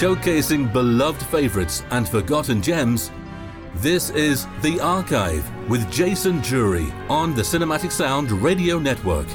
showcasing beloved favorites and forgotten gems, this is The Archive with Jason Drury on the Cinematic Sound Radio Network.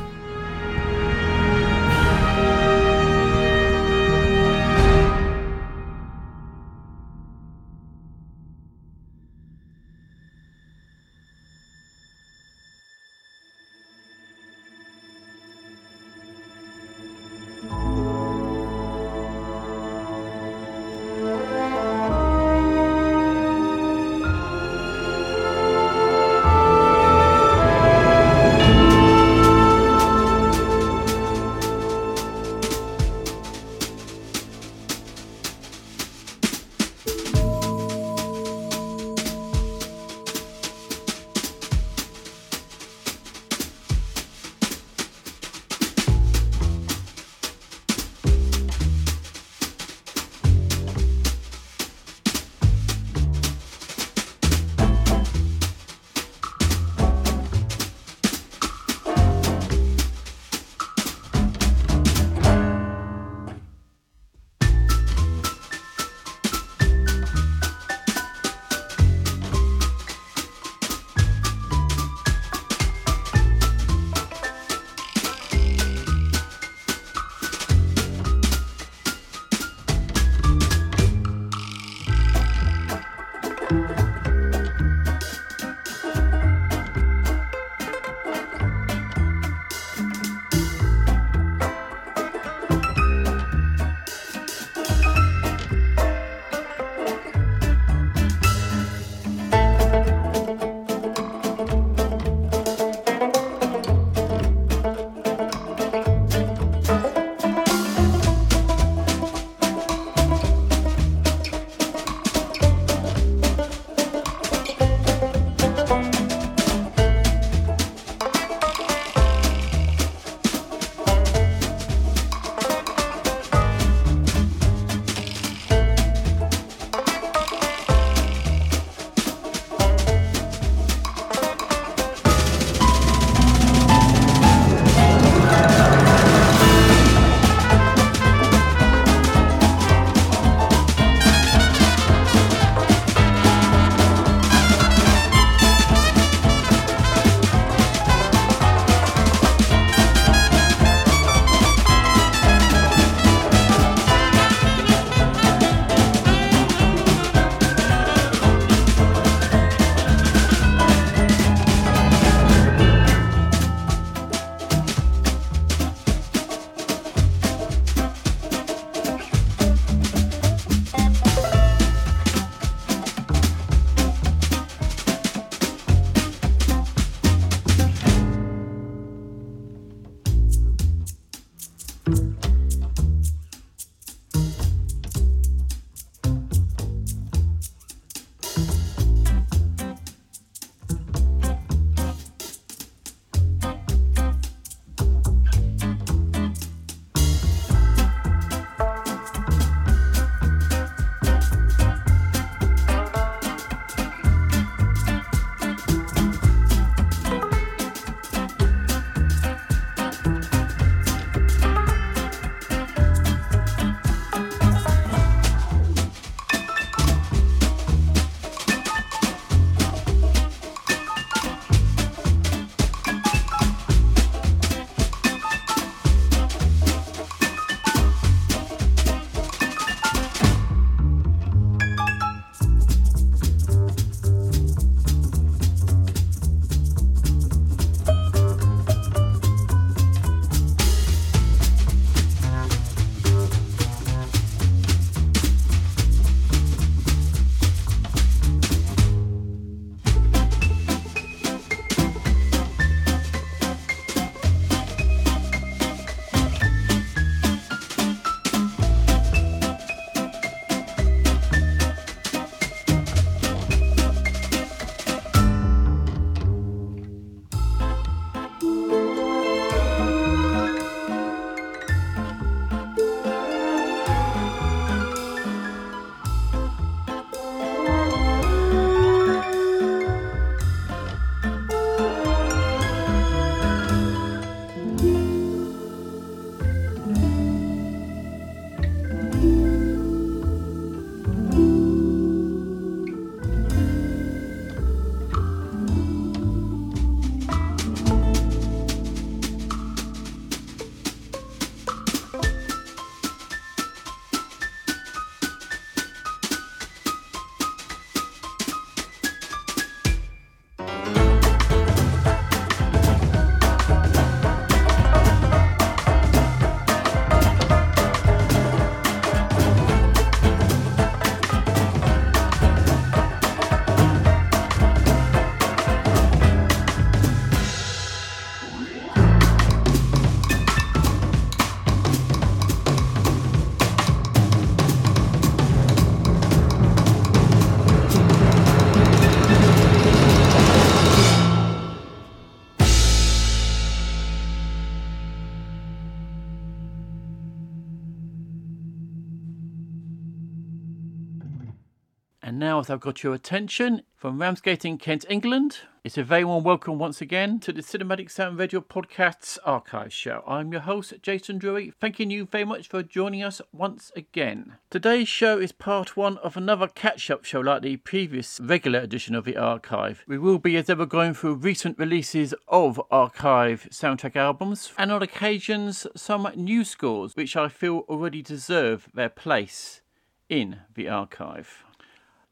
I've got your attention from Ramsgate in Kent, England, it's a very warm welcome once again to the Cinematic Sound Radio Podcast's Archive Show. I'm your host, Jason Drury, thanking you very much for joining us once again. Today's show is part one of another catch up show like the previous regular edition of the Archive. We will be, as ever, going through recent releases of Archive soundtrack albums and on occasions some new scores which I feel already deserve their place in the archive.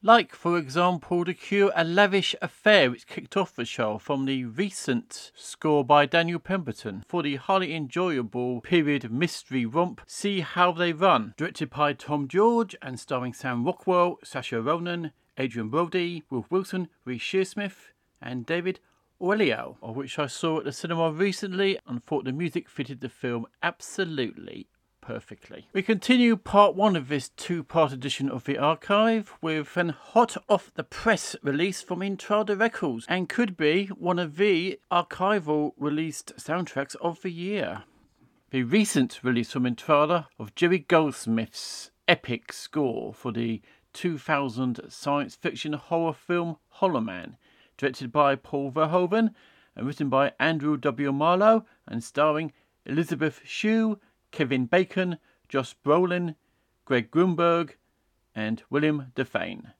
Like, for example, The Cure A Lavish Affair, which kicked off the show from the recent score by Daniel Pemberton for the highly enjoyable period mystery romp See How They Run, directed by Tom George and starring Sam Rockwell, Saoirse Ronan, Adrien Brody, Wilf Wilson, Reece Shearsmith, and David Oyelowo, of which I saw at the cinema recently. And thought the music fitted the film absolutely perfectly. We continue part one of this two part edition of the archive with an hot off the press release from Intrada Records and could be one of the archival released soundtracks of the year. The recent release from Intrada of Jerry Goldsmith's epic score for the 2000 science fiction horror film Hollow Man, directed by Paul Verhoeven and written by Andrew W. Marlowe and starring Elizabeth Shue Kevin Bacon, Josh Brolin, Greg Grunberg, and William Devane.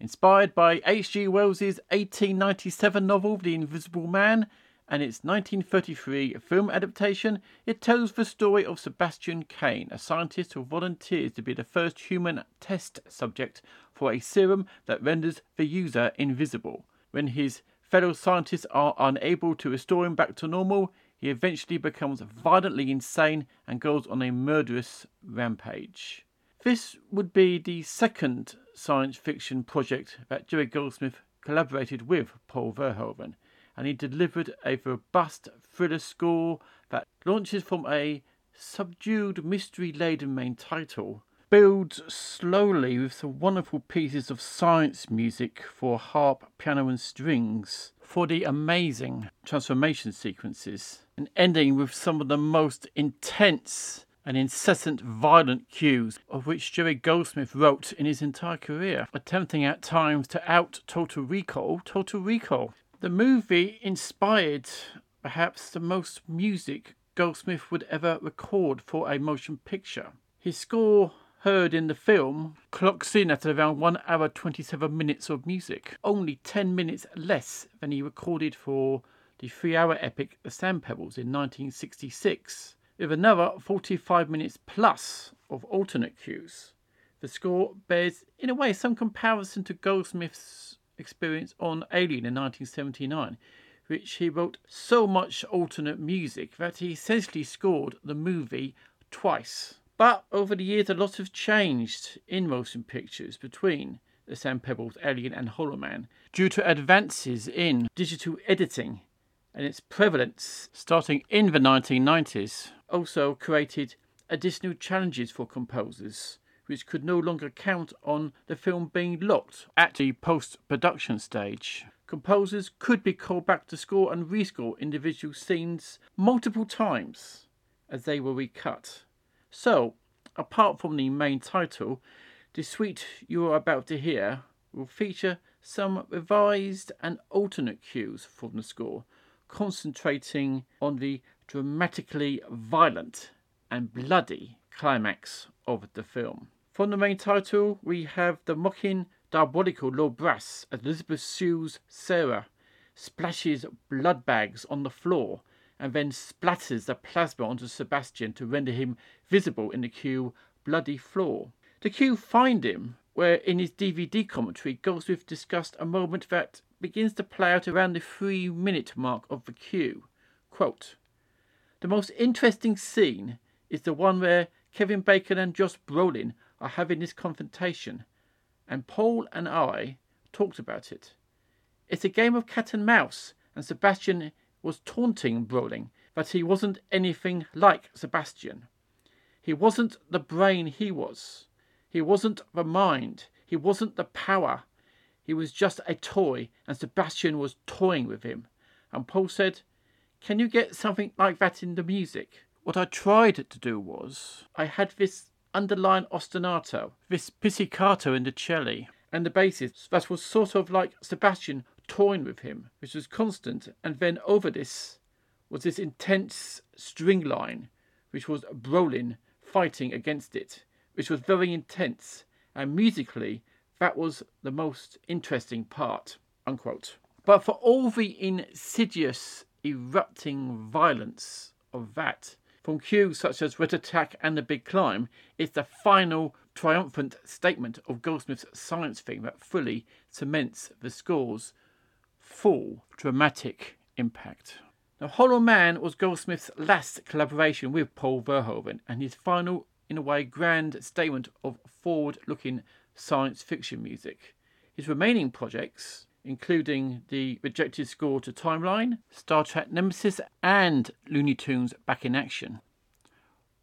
Inspired by H.G. Wells's 1897 novel The Invisible Man and its 1933 film adaptation, it tells the story of Sebastian Kane, a scientist who volunteers to be the first human test subject for a serum that renders the user invisible. When his fellow scientists are unable to restore him back to normal, he eventually becomes violently insane and goes on a murderous rampage. This would be the second science fiction project that Jerry Goldsmith collaborated with Paul Verhoeven, and he delivered a robust thriller score that launches from a subdued, mystery laden main title builds slowly with some wonderful pieces of science music for harp, piano, and strings for the amazing transformation sequences, and ending with some of the most intense and incessant violent cues of which Jerry Goldsmith wrote in his entire career, attempting at times to out Total Recall, Total Recall. The movie inspired perhaps the most music Goldsmith would ever record for a motion picture. His score heard in the film clocks in at around 1 hour 27 minutes of music, only 10 minutes less than he recorded for the three hour epic The Sand Pebbles in 1966, with another 45 minutes plus of alternate cues. The score bears, in a way, some comparison to Goldsmith's experience on Alien in 1979, which he wrote so much alternate music that he essentially scored the movie twice. But over the years, a lot has changed in motion pictures between the Sand Pebbles, Alien, and Hollow Man due to advances in digital editing and its prevalence starting in the 1990s also created additional challenges for composers which could no longer count on the film being locked at the post production stage. Composers could be called back to score and rescore individual scenes multiple times as they were recut. So, apart from the main title, the suite you are about to hear will feature some revised and alternate cues from the score, concentrating on the dramatically violent and bloody climax of the film. From the main title, we have the mocking, diabolical low brass as Elizabeth Shue's Sarah splashes blood bags on the floor and then splatters the plasma onto Sebastian to render him visible in the cue bloody floor. The cue find him, where in his DVD commentary, Goldsmith discussed a moment that begins to play out around the three minute mark of the cue. Quote, the most interesting scene is the one where Kevin Bacon and Josh Brolin are having this confrontation, and Paul and I talked about it. It's a game of cat and mouse, and Sebastian was taunting Brolin that he wasn't anything like Sebastian. He wasn't the brain he was. He wasn't the mind. He wasn't the power. He was just a toy, and Sebastian was toying with him. And Paul said, Can you get something like that in the music? What I tried to do was, I had this underlying ostinato, this pizzicato in the cello, and the bassist that was sort of like Sebastian toying with him, which was constant, and then over this was this intense string line, which was Brolin fighting against it, which was very intense, and musically that was the most interesting part. Unquote. But for all the insidious, erupting violence of that, from cues such as Red Attack and The Big Climb, it's the final triumphant statement of Goldsmith's science theme that fully cements the score's full dramatic impact. Now, Hollow Man was Goldsmith's last collaboration with Paul Verhoeven and his final, in a way, grand statement of forward looking science fiction music. His remaining projects, including the rejected score to Timeline, Star Trek Nemesis, and Looney Tunes Back in Action,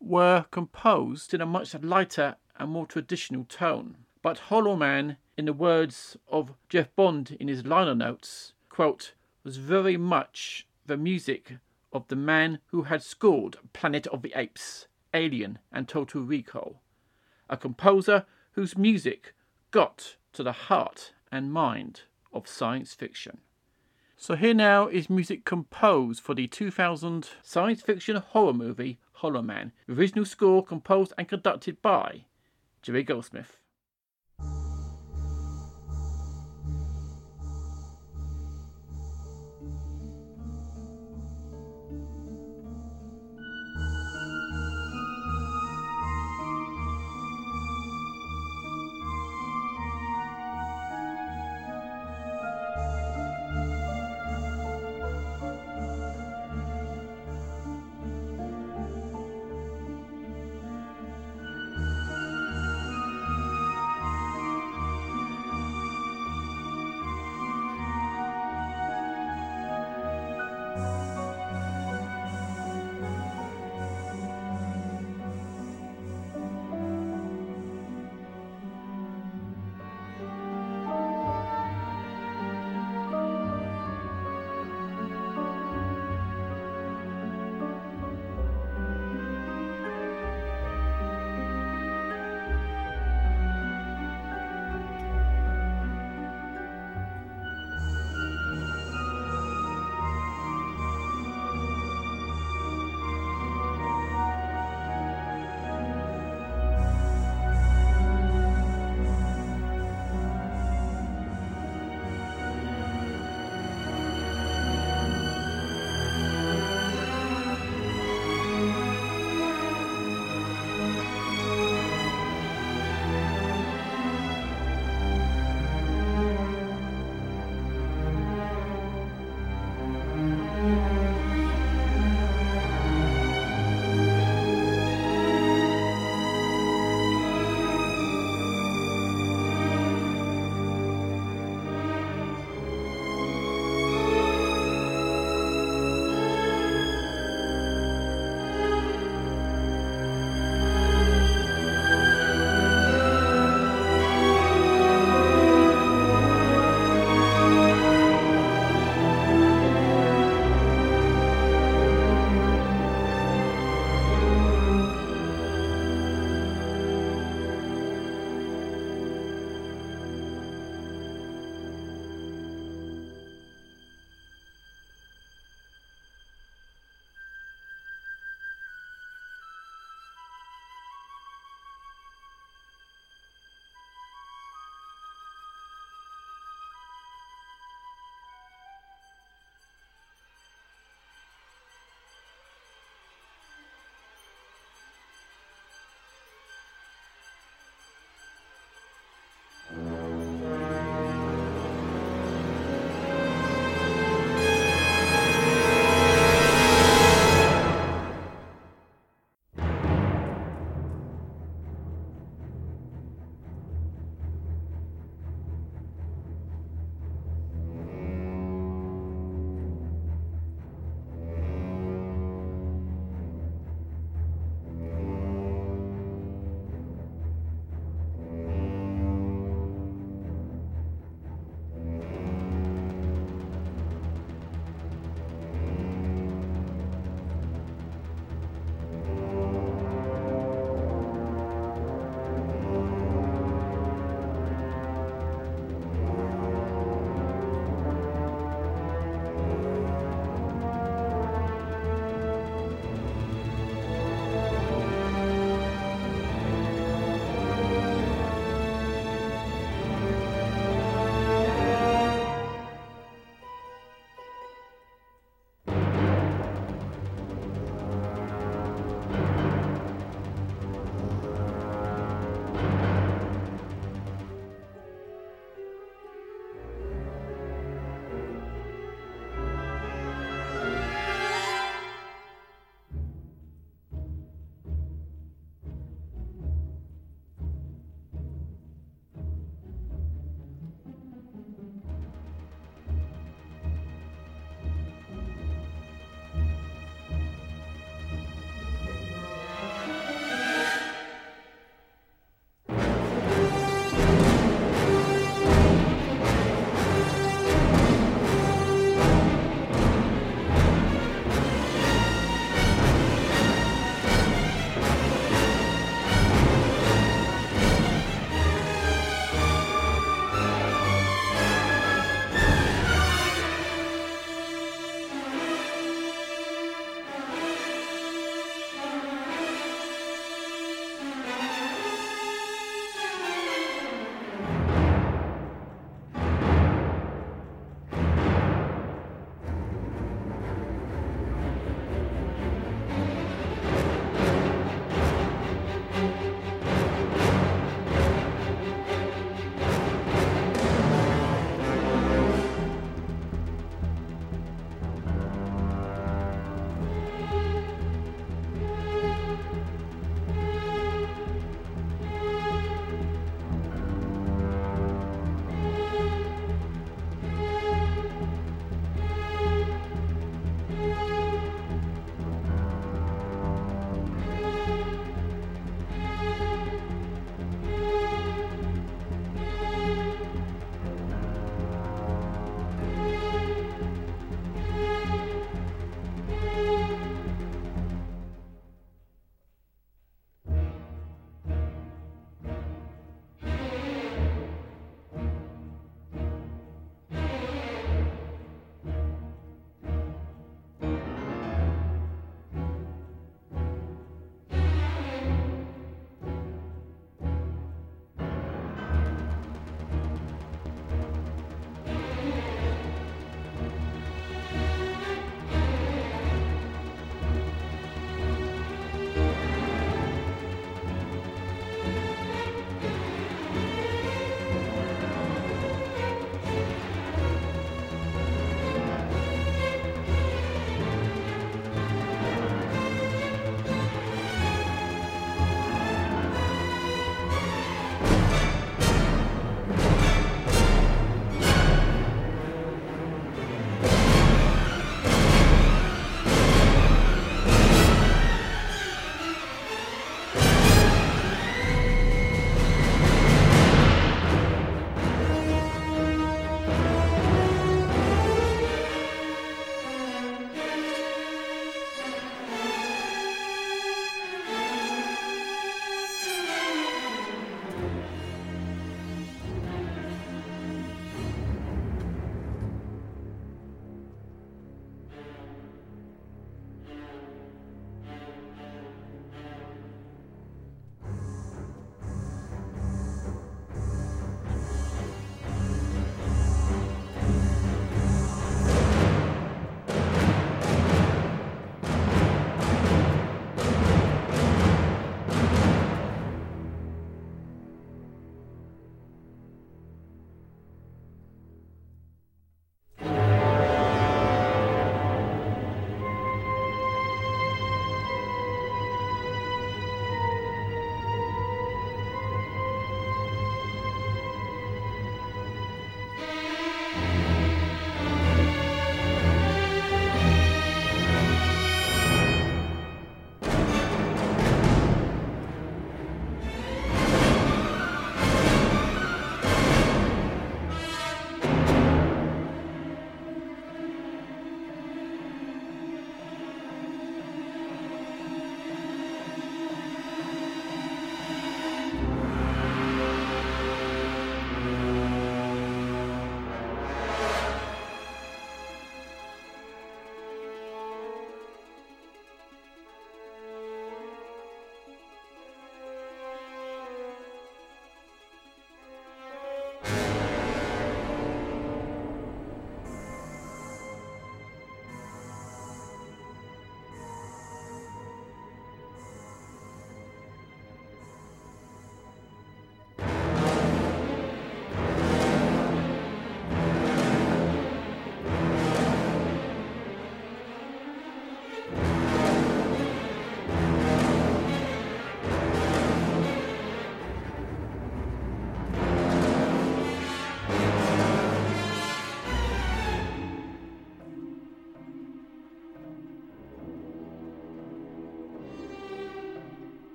were composed in a much lighter and more traditional tone. But Hollow Man, in the words of Jeff Bond in his liner notes, quote, was very much the music of the man who had scored Planet of the Apes, Alien, and Total Recall, a composer whose music got to the heart and mind of science fiction. So here now is music composed for the 2000 science fiction horror movie Hollow Man, original score composed and conducted by Jerry Goldsmith.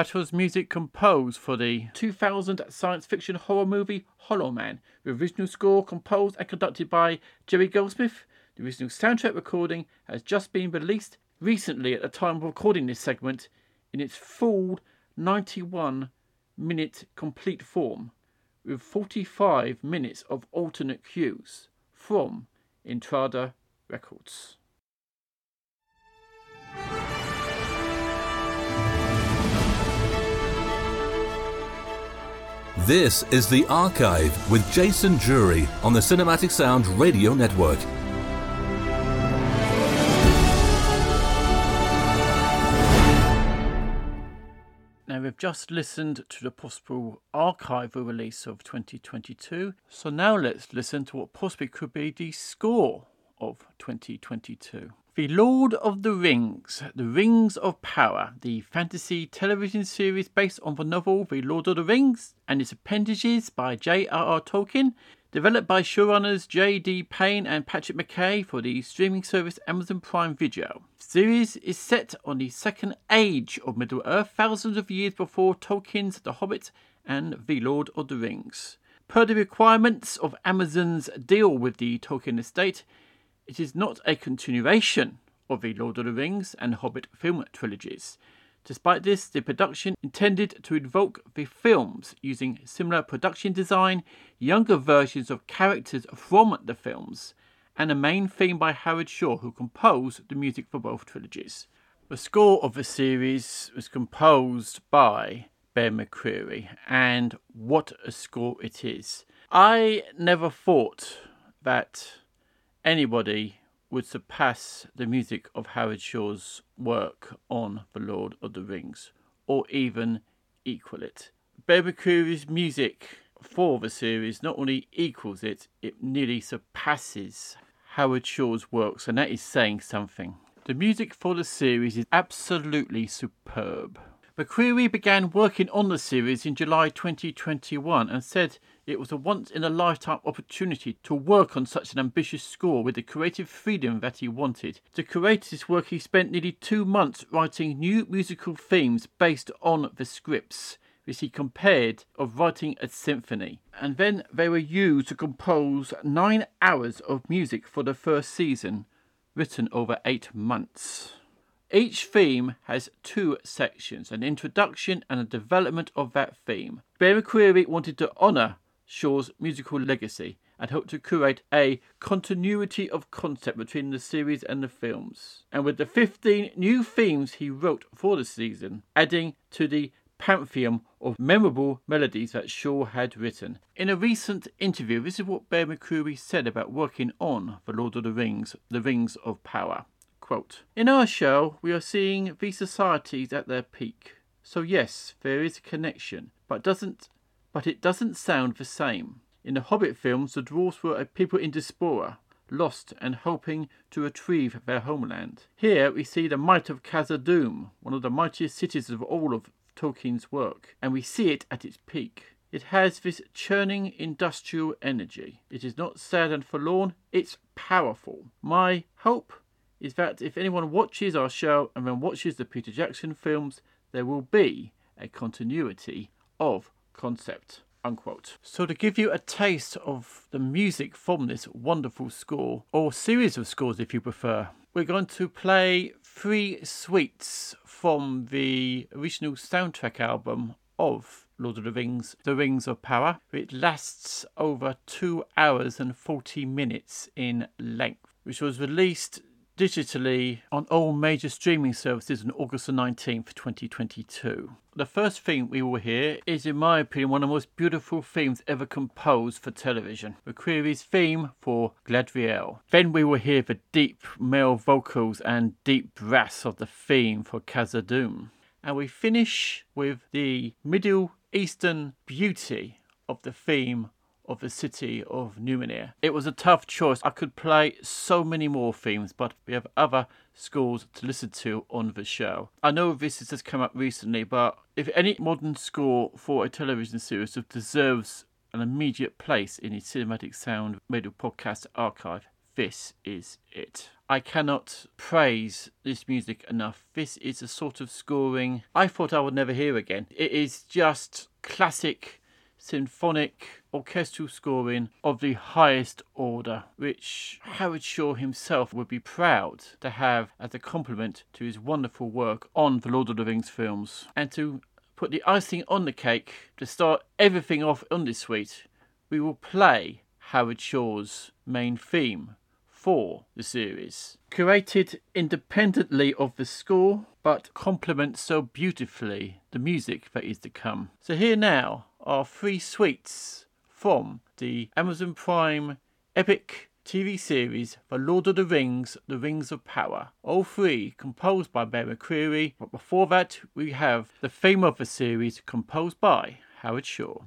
That was music composed for the 2000 science fiction horror movie Hollow Man. The original score composed and conducted by Jerry Goldsmith. The original soundtrack recording has just been released recently at the time of recording this segment in its full 91 minute complete form with 45 minutes of alternate cues from Intrada Records. This is The Archive with Jason Drury on the Cinematic Sound Radio Network. Now, we've just listened to the possible archival release of 2022, so now let's listen to what possibly could be the score of 2022. The Lord of the Rings, The Rings of Power, the fantasy television series based on the novel The Lord of the Rings and its appendages by J.R.R. Tolkien, developed by showrunners J.D. Payne and Patrick McKay for the streaming service Amazon Prime Video. The series is set on the second age of Middle Earth, thousands of years before Tolkien's The Hobbit and The Lord of the Rings. Per the requirements of Amazon's deal with the Tolkien estate, it is not a continuation of the Lord of the Rings and Hobbit film trilogies. Despite this, the production intended to invoke the films using similar production design, younger versions of characters from the films, and a main theme by Howard Shore, who composed the music for both trilogies. The score of the series was composed by Bear McCreary, and what a score it is. I never thought that anybody would surpass the music of Howard Shore's work on The Lord of the Rings, or even equal it. McCreary's music for the series not only equals it, it nearly surpasses Howard Shore's works, and that is saying something. The music for the series is absolutely superb. McCreary began working on the series in July 2021 and said it was a once in a lifetime opportunity to work on such an ambitious score with the creative freedom that he wanted. To create this work, he spent nearly two months writing new musical themes based on the scripts which he compared of writing a symphony, and then they were used to compose nine hours of music for the first season, written over eight months. Each theme has two sections an introduction and a development of that theme. Bear McCreary wanted to honour Shore's musical legacy and hoped to create a continuity of concept between the series and the films. And with the 15 new themes he wrote for the season, adding to the pantheon of memorable melodies that Shaw had written. In a recent interview, this is what Bear McCreary said about working on The Lord of the Rings, The Rings of Power. Quote, In our show, we are seeing these societies at their peak. So yes, there is a connection, but doesn't but it doesn't sound the same. In the Hobbit films, the dwarfs were a people in diaspora, lost and hoping to retrieve their homeland. Here we see the might of Khazad-dûm, one of the mightiest cities of all of Tolkien's work, and we see it at its peak. It has this churning industrial energy. It is not sad and forlorn, it's powerful. My hope is that if anyone watches our show and then watches the Peter Jackson films, there will be a continuity of concept. Unquote. So, to give you a taste of the music from this wonderful score, or series of scores if you prefer, we're going to play three suites from the original soundtrack album of Lord of the Rings, The Rings of Power. It lasts over two hours and 40 minutes in length, which was released digitally on all major streaming services on August the 19th, 2022. The first theme we will hear is, in my opinion, one of the most beautiful themes ever composed for television. McCreary's theme for Galadriel. Then we will hear the deep male vocals and deep brass of the theme for Khazad-dûm. And we finish with the Middle Eastern beauty of the theme of the city of Numenor. It was a tough choice. I could play so many more themes, but we have other scores to listen to on the show. I know this has just come up recently, but if any modern score for a television series deserves an immediate place in the Cinematic Sound Radio Podcast archive, this is it. I cannot praise this music enough. This is a sort of scoring I thought I would never hear again. It is just classic symphonic orchestral scoring of the highest order, which Howard Shore himself would be proud to have as a complement to his wonderful work on the Lord of the Rings films. And to put the icing on the cake, to start everything off on this suite, we will play Howard Shore's main theme for the series. Created independently of the score, but complements so beautifully the music that is to come. So here now are three suites from the Amazon Prime epic TV series The Lord of the Rings, The Rings of Power. All three composed by Bear McCreary, but before that we have the theme of the series composed by Howard Shore.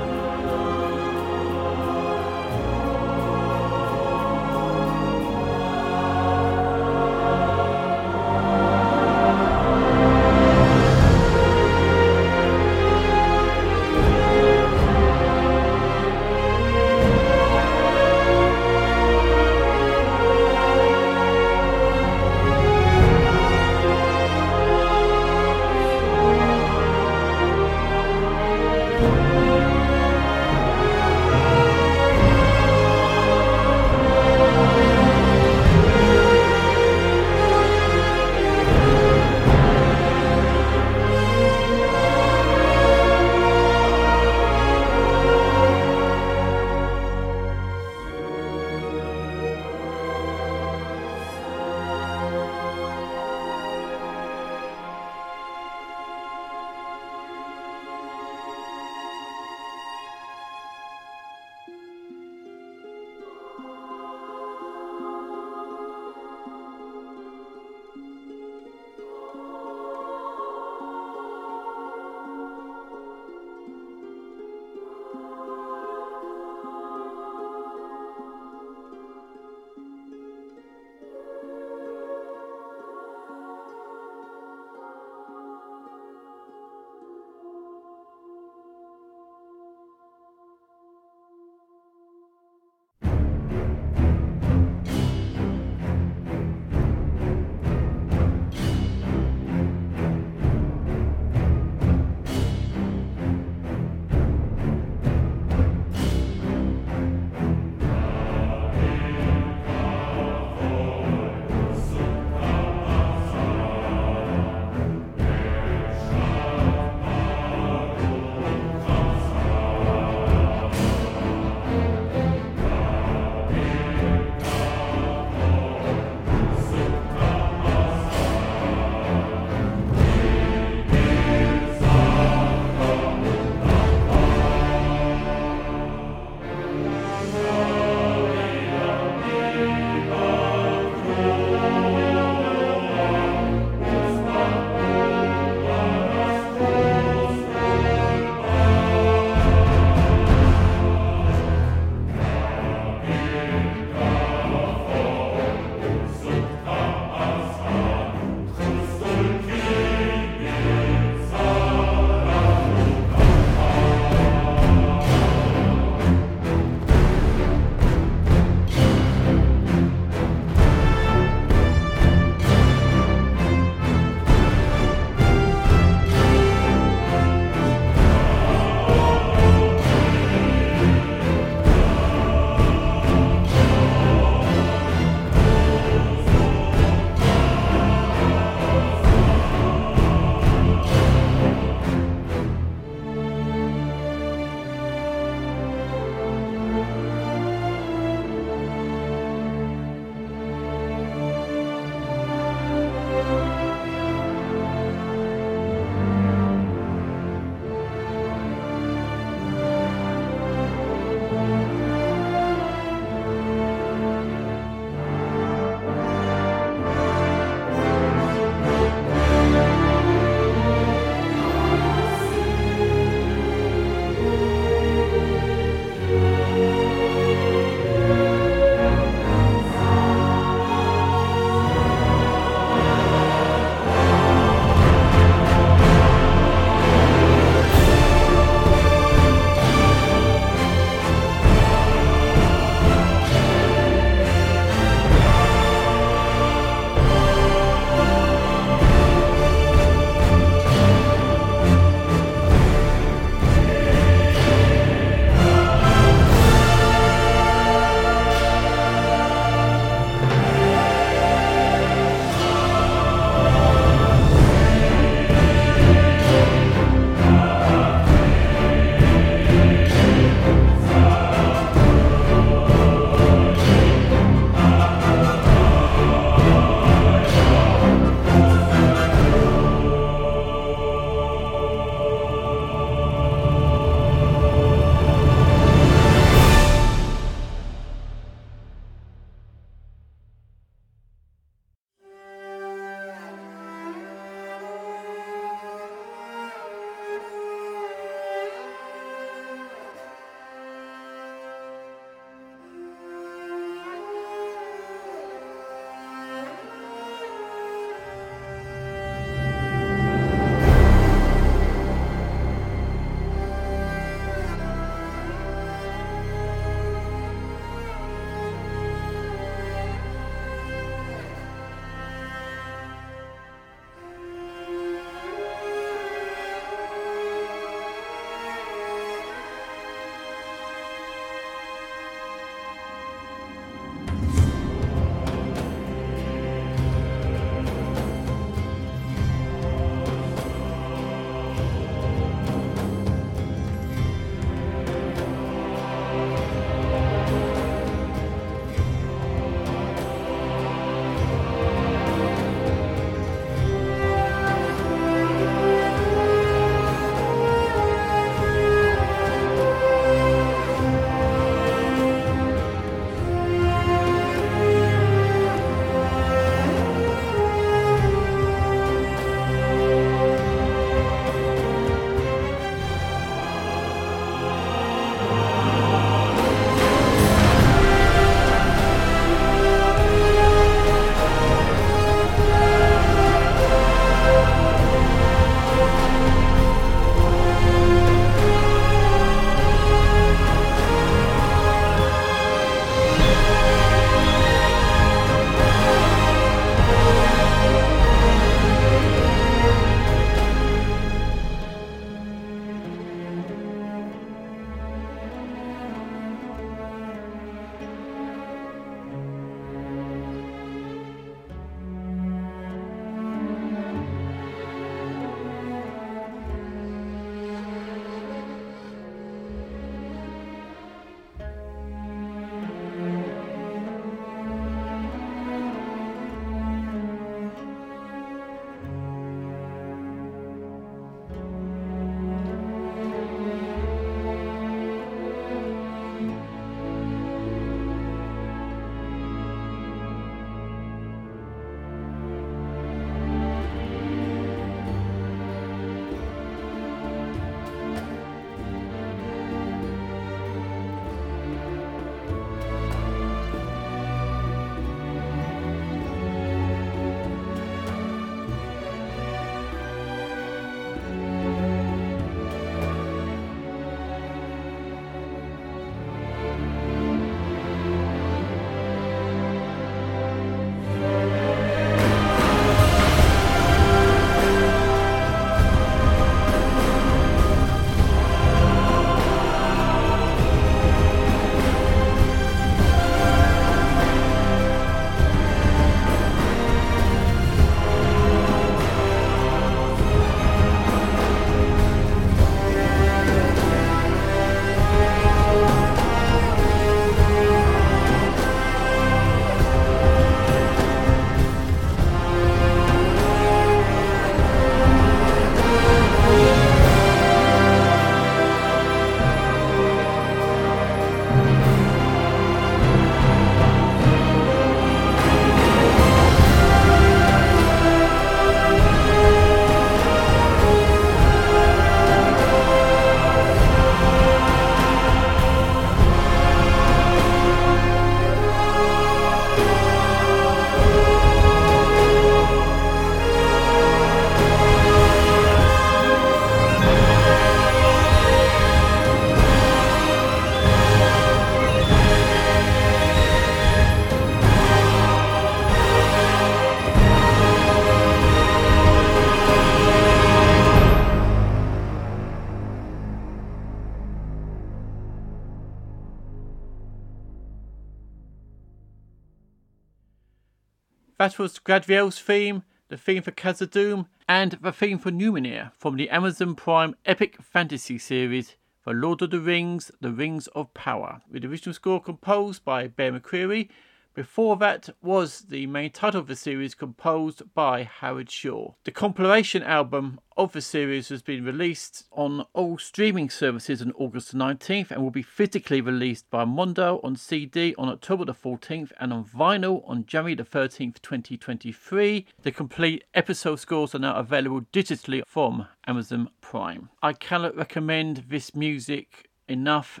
That was Galadriel's theme, the theme for Khazad-dûm, and the theme for Numenor from the Amazon Prime epic fantasy series The Lord of the Rings, The Rings of Power, with the original score composed by Bear McCreary before that was the main title of the series composed by Howard Shore. The compilation album of the series has been released on all streaming services on August 19th and will be physically released by Mondo on CD on October the 14th and on vinyl on January the 13th, 2023. The complete episode scores are now available digitally from Amazon Prime. I cannot recommend this music enough.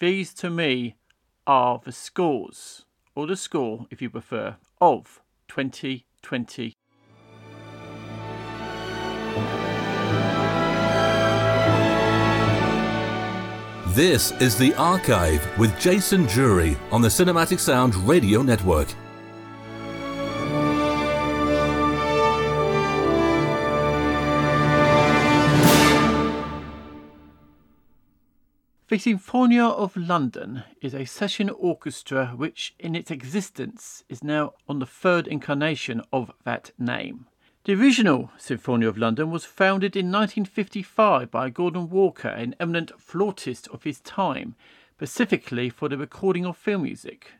These to me are the scores or the score, if you prefer, of 2020. This is The Archive with Jason Drury on the Cinematic Sound Radio Network. The Sinfonia of London is a session orchestra which, in its existence, is now on the third incarnation of that name. The original Sinfonia of London was founded in 1955 by Gordon Walker, an eminent flautist of his time, specifically for the recording of film music.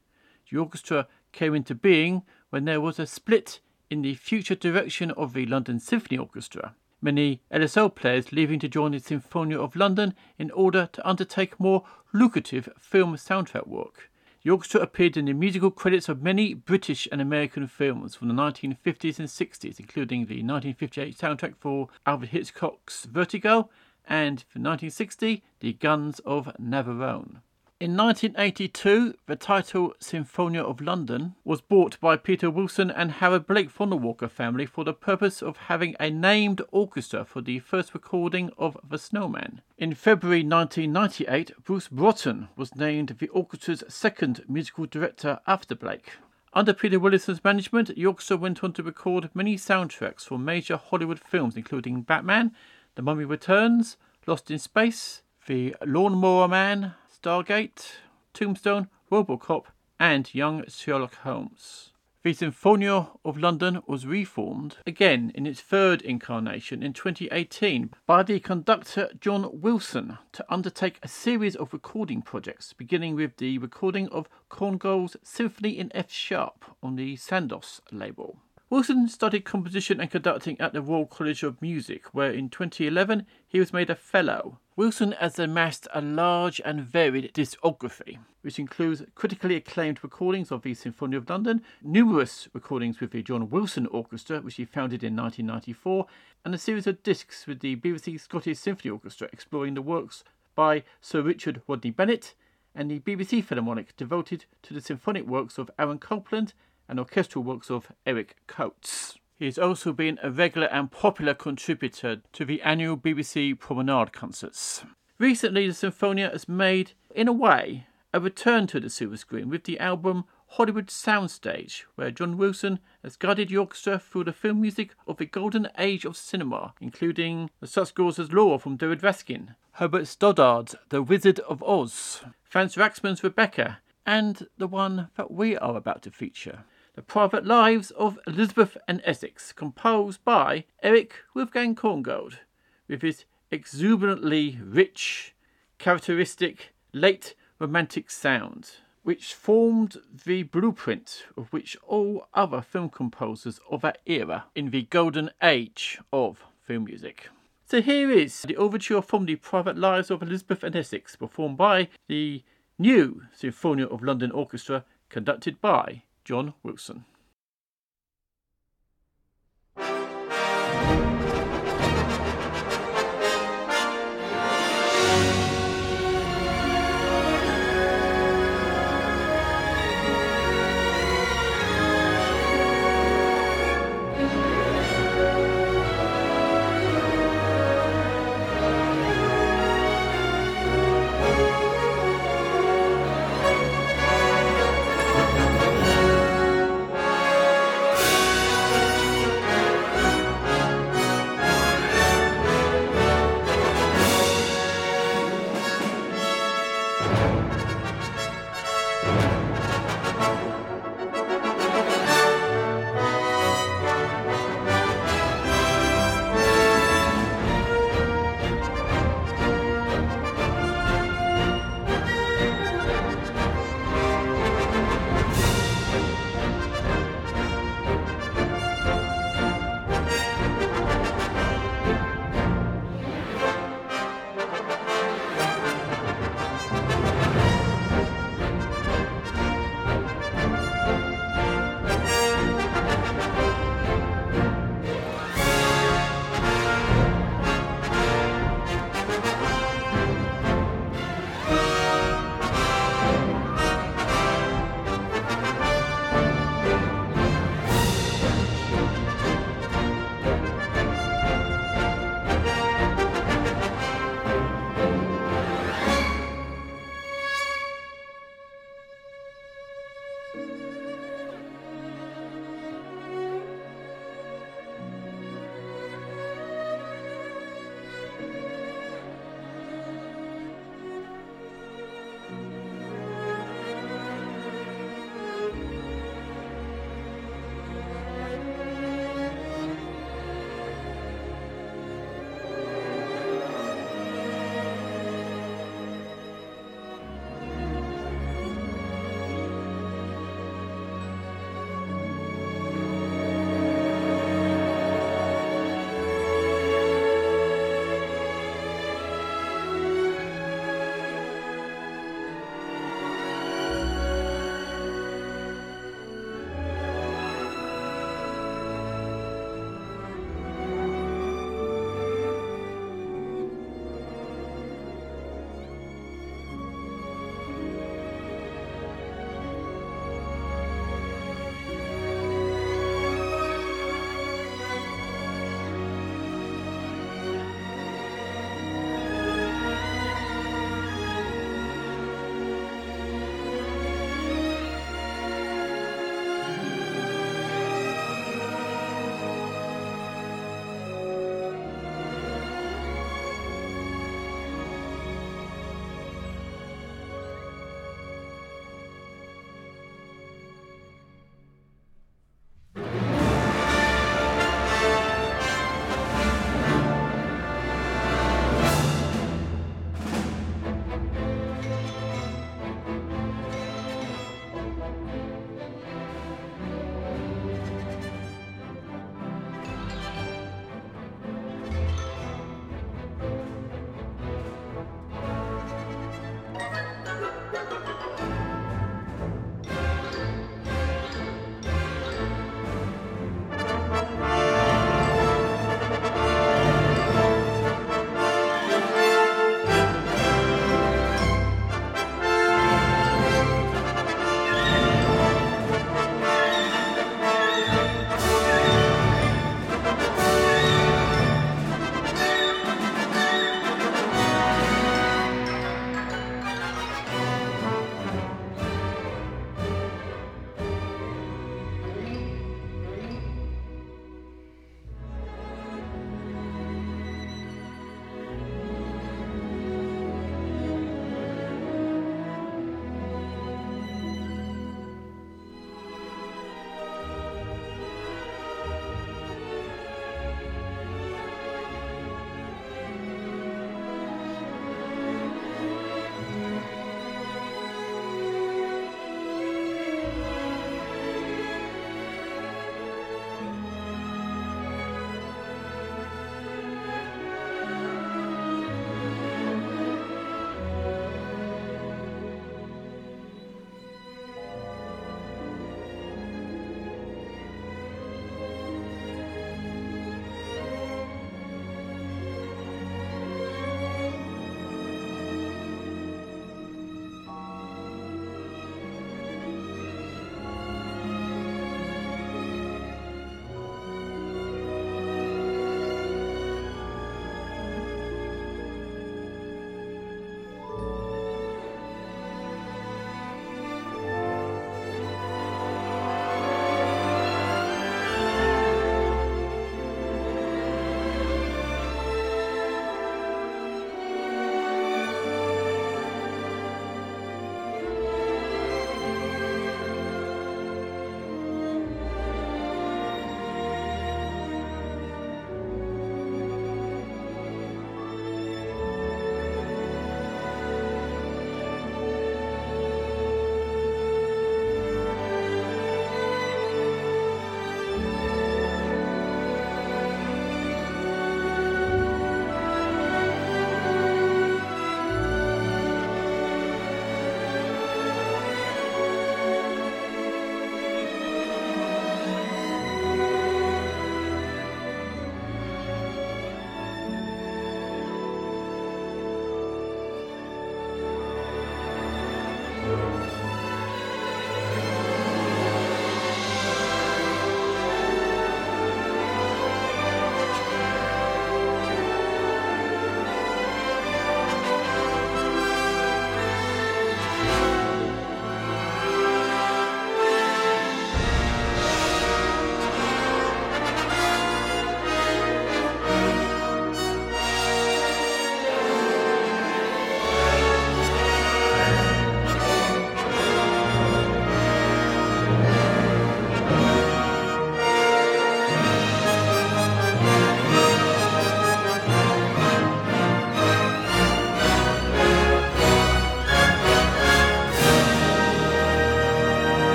The orchestra came into being when there was a split in the future direction of the London Symphony Orchestra many LSO players leaving to join the Sinfonia of London in order to undertake more lucrative film soundtrack work. The orchestra appeared in the musical credits of many British and American films from the 1950s and 60s, including the 1958 soundtrack for Alfred Hitchcock's Vertigo and for 1960, The Guns of Navarone. In 1982, the title Sinfonia of London was bought by Peter Wilson and Howard Blake from the Walker family for the purpose of having a named orchestra for the first recording of The Snowman. In February 1998, Bruce Broughton was named the orchestra's second musical director after Blake. Under Peter Wilson's management, orchestra went on to record many soundtracks for major Hollywood films, including Batman, The Mummy Returns, Lost in Space, The Lawnmower Man, Stargate, Tombstone, Robocop, and Young Sherlock Holmes. The Sinfonia of London was reformed again in its third incarnation in 2018 by the conductor John Wilson to undertake a series of recording projects, beginning with the recording of Korngold's Symphony in F sharp on the Chandos label. Wilson studied composition and conducting at the Royal College of Music, where in 2011 he was made a Fellow. Wilson has amassed a large and varied discography, which includes critically acclaimed recordings of the Sinfonia of London, numerous recordings with the John Wilson Orchestra, which he founded in 1994, and a series of discs with the BBC Scottish Symphony Orchestra exploring the works by Sir Richard Rodney Bennett and the BBC Philharmonic devoted to the symphonic works of Aaron Copland and orchestral works of Eric Coates. He has also been a regular and popular contributor to the annual BBC Promenade concerts. Recently, the Sinfonia has made, in a way, a return to the silver screen with the album Hollywood Soundstage, where John Wilson has guided the orchestra through the film music of the golden age of cinema, including the such scores as Laura from David Raksin, Herbert Stothart's The Wizard of Oz, Franz Waxman's Rebecca, and the one that we are about to feature. The Private Lives of Elizabeth and Essex, composed by Erich Wolfgang Korngold, with his exuberantly rich, characteristic, late romantic sound, which formed the blueprint of which all other film composers of that era in the golden age of film music. So here is the overture from the Private Lives of Elizabeth and Essex, performed by the new Sinfonia of London Orchestra, conducted by John Wilson.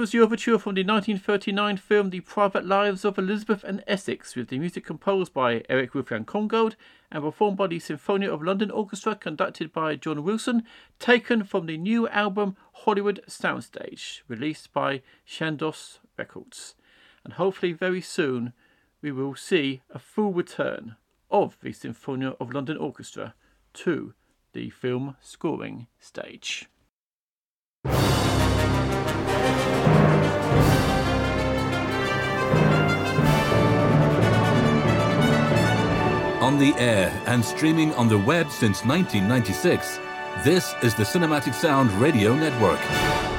Was the overture from the 1939 film The Private Lives of Elizabeth and Essex, with the music composed by Erich Wolfgang Korngold and performed by the Sinfonia of London Orchestra, conducted by John Wilson, taken from the new album Hollywood Soundstage, released by Chandos Records. And hopefully, very soon, we will see a full return of the Sinfonia of London Orchestra to the film scoring stage. On the air and streaming on the web since 1996, this is the Cinematic Sound Radio Network.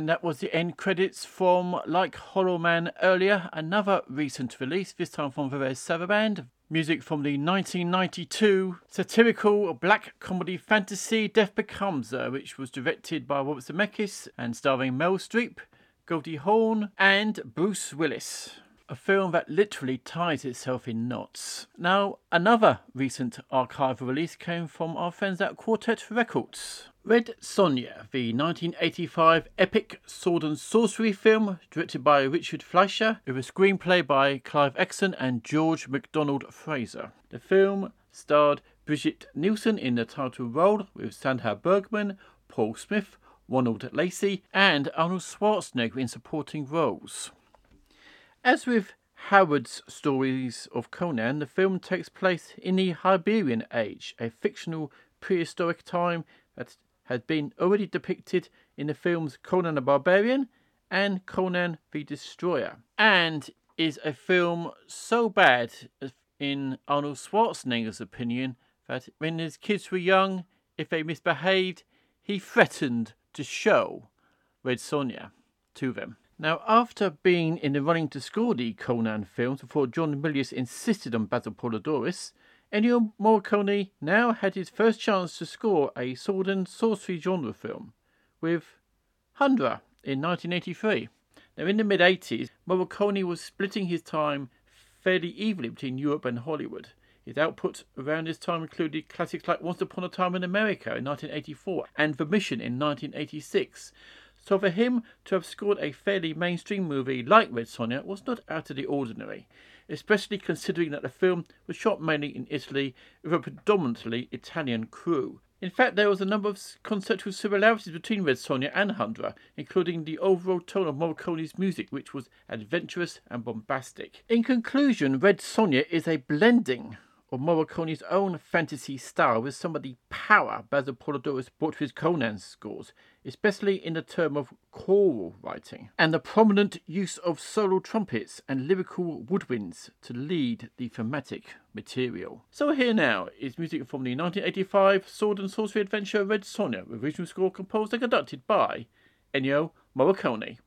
And that was the end credits from Like Hollow Man earlier, another recent release, this time from Varese Sarabande. Music from the 1992 satirical black comedy fantasy Death Becomes Her, which was directed by Robert Zemeckis and starring Meryl Streep, Goldie Hawn, and Bruce Willis a film that literally ties itself in knots. Now, another recent archival release came from our friends at Quartet Records. Red Sonja, the 1985 epic sword and sorcery film directed by Richard Fleischer, with a screenplay by Clive Exton and George MacDonald Fraser. The film starred Brigitte Nielsen in the title role with Sandahl Bergman, Paul Smith, Ronald Lacey, and Arnold Schwarzenegger in supporting roles. As with Howard's stories of Conan, the film takes place in the Hyborian Age, a fictional prehistoric time that had been already depicted in the films Conan the Barbarian and Conan the Destroyer, and is a film so bad, in Arnold Schwarzenegger's opinion, that when his kids were young, if they misbehaved, he threatened to show Red Sonja to them. Now, after being in the running to score the Conan films before John Milius insisted on Basil Poledouris, Ennio Morricone now had his first chance to score a sword and sorcery genre film with Hundra in 1983. Now, in the mid 80s, Morricone was splitting his time fairly evenly between Europe and Hollywood. His output around this time included classics like Once Upon a Time in America in 1984 and The Mission in 1986, so for him to have scored a fairly mainstream movie like Red Sonja was not out of the ordinary, especially considering that the film was shot mainly in Italy with a predominantly Italian crew. In fact, there was a number of conceptual similarities between Red Sonja and Hundra, including the overall tone of Morricone's music, which was adventurous and bombastic. In conclusion, Red Sonja is a blending of Morricone's own fantasy style with some of the power Basil Poledouris brought to his Conan scores, especially in the term of choral writing, and the prominent use of solo trumpets and lyrical woodwinds to lead the thematic material. So here now is music from the 1985 sword and sorcery adventure Red Sonja, with original score composed and conducted by Ennio Morricone.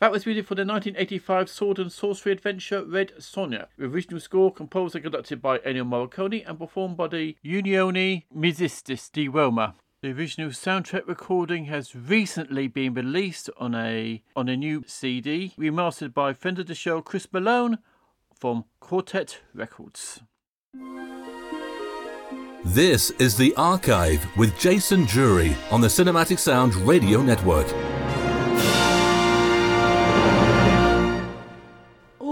That was music for the 1985 sword and sorcery adventure Red Sonja. The original score composed and conducted by Ennio Morricone and performed by the Unione Musicisti di Roma. The original soundtrack recording has recently been released on a on a new CD, remastered by friend of the show Chris Malone from Quartet Records. This is The Archive with Jason Drury on the Cinematic Sound Radio Network.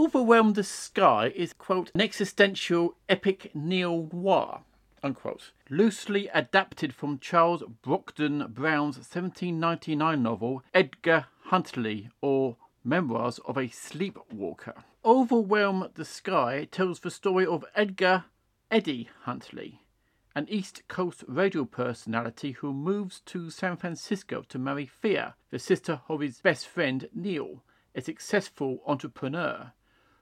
Overwhelm the Sky is, quote, an existential epic neo noir, unquote, loosely adapted from Charles Brockden Brown's 1799 novel Edgar Huntly, or Memoirs of a Sleepwalker. Overwhelm the Sky tells the story of Edgar Eddie Huntley, an East Coast radio personality who moves to San Francisco to marry Thea, the sister of his best friend Neil, a successful entrepreneur.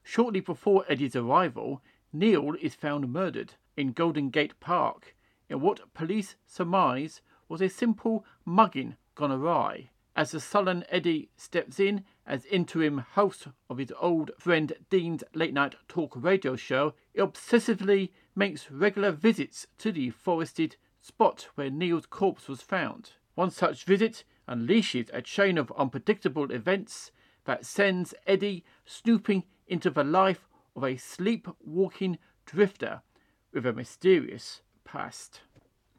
Shortly before Eddie's arrival, Neil is found murdered in Golden Gate Park in what police surmise was a simple mugging gone awry. As the sullen Eddie steps in as interim host of his old friend Dean's late night talk radio show, he obsessively makes regular visits to the forested spot where Neil's corpse was found. One such visit unleashes a chain of unpredictable events that sends Eddie snooping into the life of a sleepwalking drifter with a mysterious past.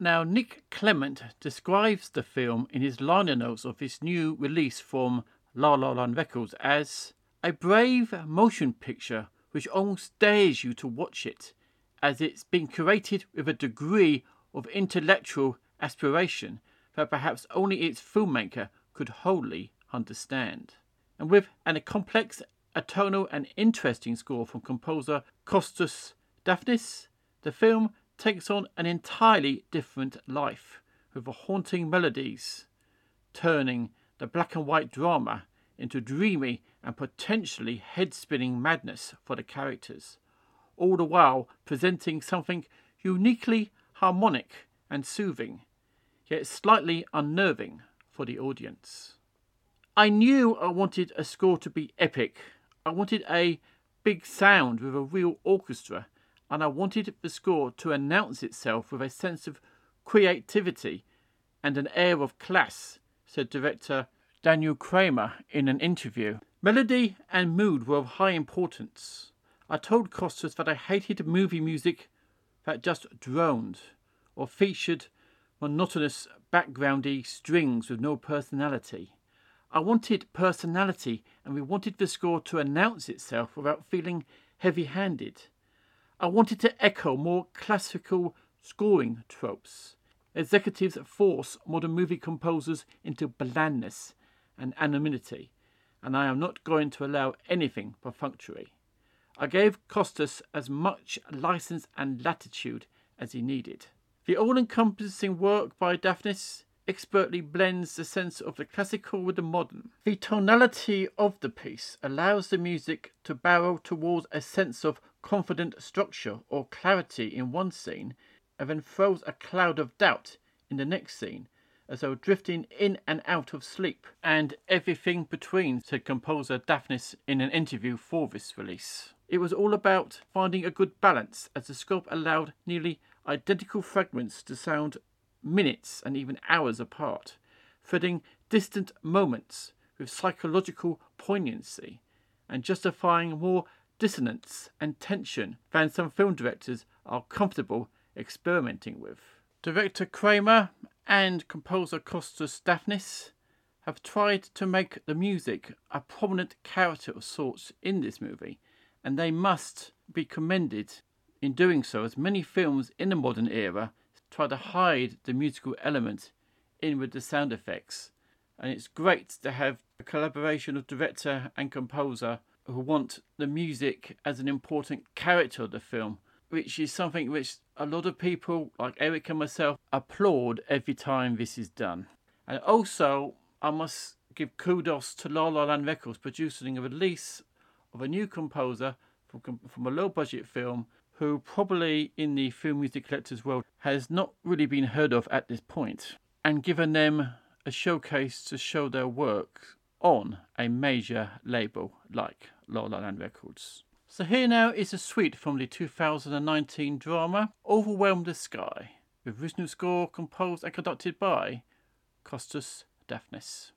Now, Nick Clement describes the film in his liner notes of this new release from La La Land Records as a brave motion picture which almost dares you to watch it, as it's been curated with a degree of intellectual aspiration that perhaps only its filmmaker could wholly understand. And with an, a tonal and interesting score from composer Kostas Daphnis, the film takes on an entirely different life, with haunting melodies turning the black and white drama into dreamy and potentially head spinning madness for the characters, all the while presenting something uniquely harmonic and soothing, yet slightly unnerving for the audience. I knew I wanted a score to be epic. I wanted a big sound with a real orchestra and I wanted the score to announce itself with a sense of creativity and an air of class, said director Daniel Kremer in an interview. Melody and mood were of high importance. I told Kostas that I hated movie music that just droned or featured monotonous backgroundy strings with no personality. I wanted personality and we wanted the score to announce itself without feeling heavy handed. I wanted to echo more classical scoring tropes. Executives force modern movie composers into blandness and anonymity, and I am not going to allow anything perfunctory. I gave Costas as much license and latitude as he needed. The all encompassing work by Dafnis expertly blends the sense of the classical with the modern. The tonality of the piece allows the music to barrel towards a sense of confident structure or clarity in one scene and then throws a cloud of doubt in the next scene, as though drifting in and out of sleep, and everything between, said composer Daphnis in an interview for this release. It was all about finding a good balance, as the scope allowed nearly identical fragments to sound minutes and even hours apart, threading distant moments with psychological poignancy, and justifying more dissonance and tension than some film directors are comfortable experimenting with. Director Kremer and composer Kostas Dafnis have tried to make the music a prominent character of sorts in this movie, and they must be commended in doing so, as many films in the modern era try to hide the musical element in with the sound effects. And it's great to have a collaboration of director and composer who want the music as an important character of the film, which is something which a lot of people, like Eric and myself, applaud every time this is done. And also, I must give kudos to La La Land Records producing a release of a new composer from, from a low budget film who probably in the film music collectors world has not really been heard of at this point, and given them a showcase to show their work on a major label like La La Land Records. So here now is a suite from the 2019 drama Overwhelm the Sky, with original score composed and conducted by Costas Dafnis.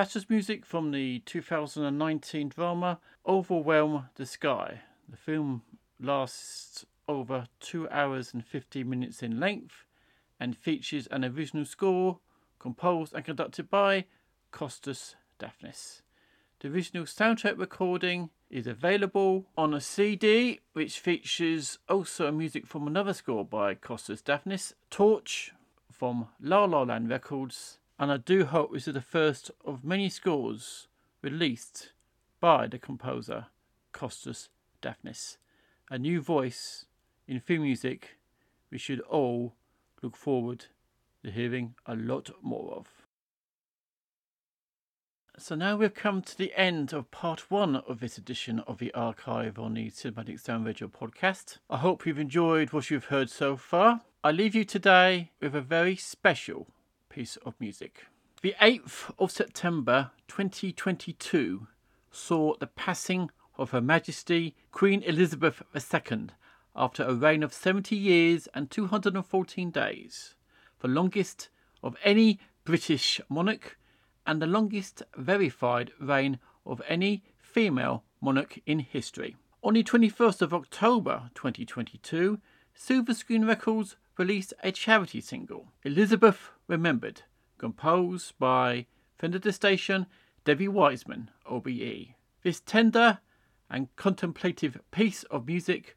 That was music from the 2019 drama Overwhelm the Sky. The film lasts over 2 hours and 15 minutes in length and features an original score composed and conducted by Costas Daphnis. The original soundtrack recording is available on a CD, which features also music from another score by Costas Daphnis, Torch from La La Land Records, and I do hope this is the first of many scores released by the composer Costas Daphnis, A new voice in film music we should all look forward to hearing a lot more of. So now we've come to the end of part one of this edition of the archive on the Cinematic Sound Radio podcast. I hope you've enjoyed what you've heard so far. I leave you today with a very special piece of music. The 8th of September 2022 saw the passing of Her Majesty Queen Elizabeth II after a reign of 70 years and 214 days, the longest of any British monarch and the longest verified reign of any female monarch in history. On the 21st of October 2022, Silver Screen Records released a charity single, Elizabeth Remembered, composed by the station Debbie Wiseman, OBE. This tender and contemplative piece of music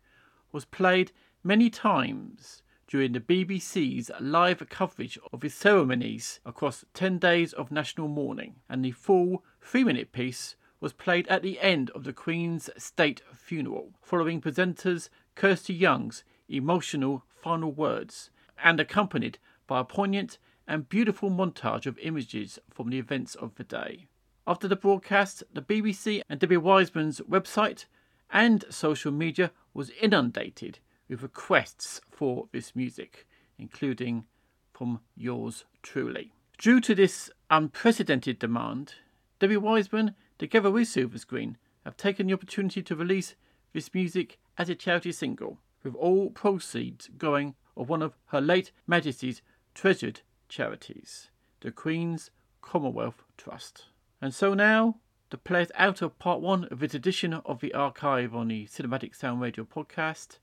was played many times during the BBC's live coverage of his ceremonies across 10 days of national mourning, and the full three minute piece was played at the end of the Queen's state funeral, following presenters Kirsty Young's emotional final words, and accompanied by a poignant and beautiful montage of images from the events of the day. After the broadcast, the BBC and Debbie Wiseman's website and social media was inundated with requests for this music, including from yours truly. Due to this unprecedented demand, Debbie Wiseman, together with Silver Screen, have taken the opportunity to release this music as a charity single, with all proceeds going of one of Her late Majesty's treasured charities, the Queen's Commonwealth Trust. And so now, to play us out of part one of this edition of the archive on the Cinematic Sound Radio podcast,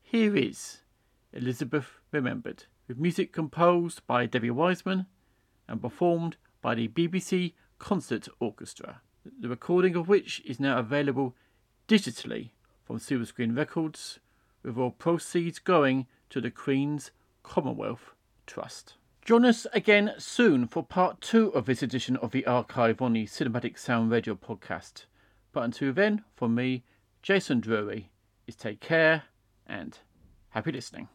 here is Elizabeth Remembered, with music composed by Debbie Wiseman and performed by the BBC Concert Orchestra, the recording of which is now available digitally from Silver Screen Records, with all proceeds going to the Queen's Commonwealth Trust. Join us again soon for part two of this edition of the archive on the Cinematic Sound Radio podcast. But until then, from me, Jason Drury, is take care and happy listening.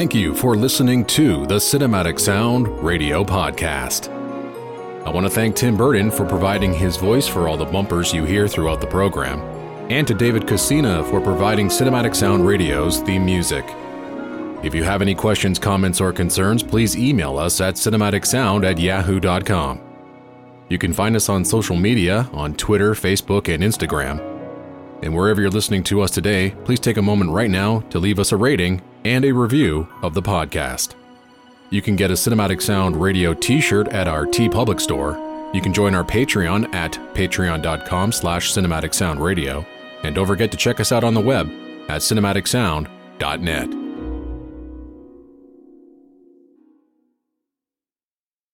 Thank you for listening to the Cinematic Sound Radio Podcast. I want to thank Tim Burton for providing his voice for all the bumpers you hear throughout the program, and to David Casina for providing Cinematic Sound Radio's theme music. If you have any questions, comments, or concerns, please email us at cinematicsound at yahoo.com. You can find us on social media on Twitter, Facebook, and Instagram. And wherever you're listening to us today, please take a moment right now to leave us a rating and a review of the podcast. You can get a Cinematic Sound Radio t-shirt at our TeePublic store. You can join our Patreon at patreon.com slash cinematic sound radio. And don't forget to check us out on the web at cinematicsound.net.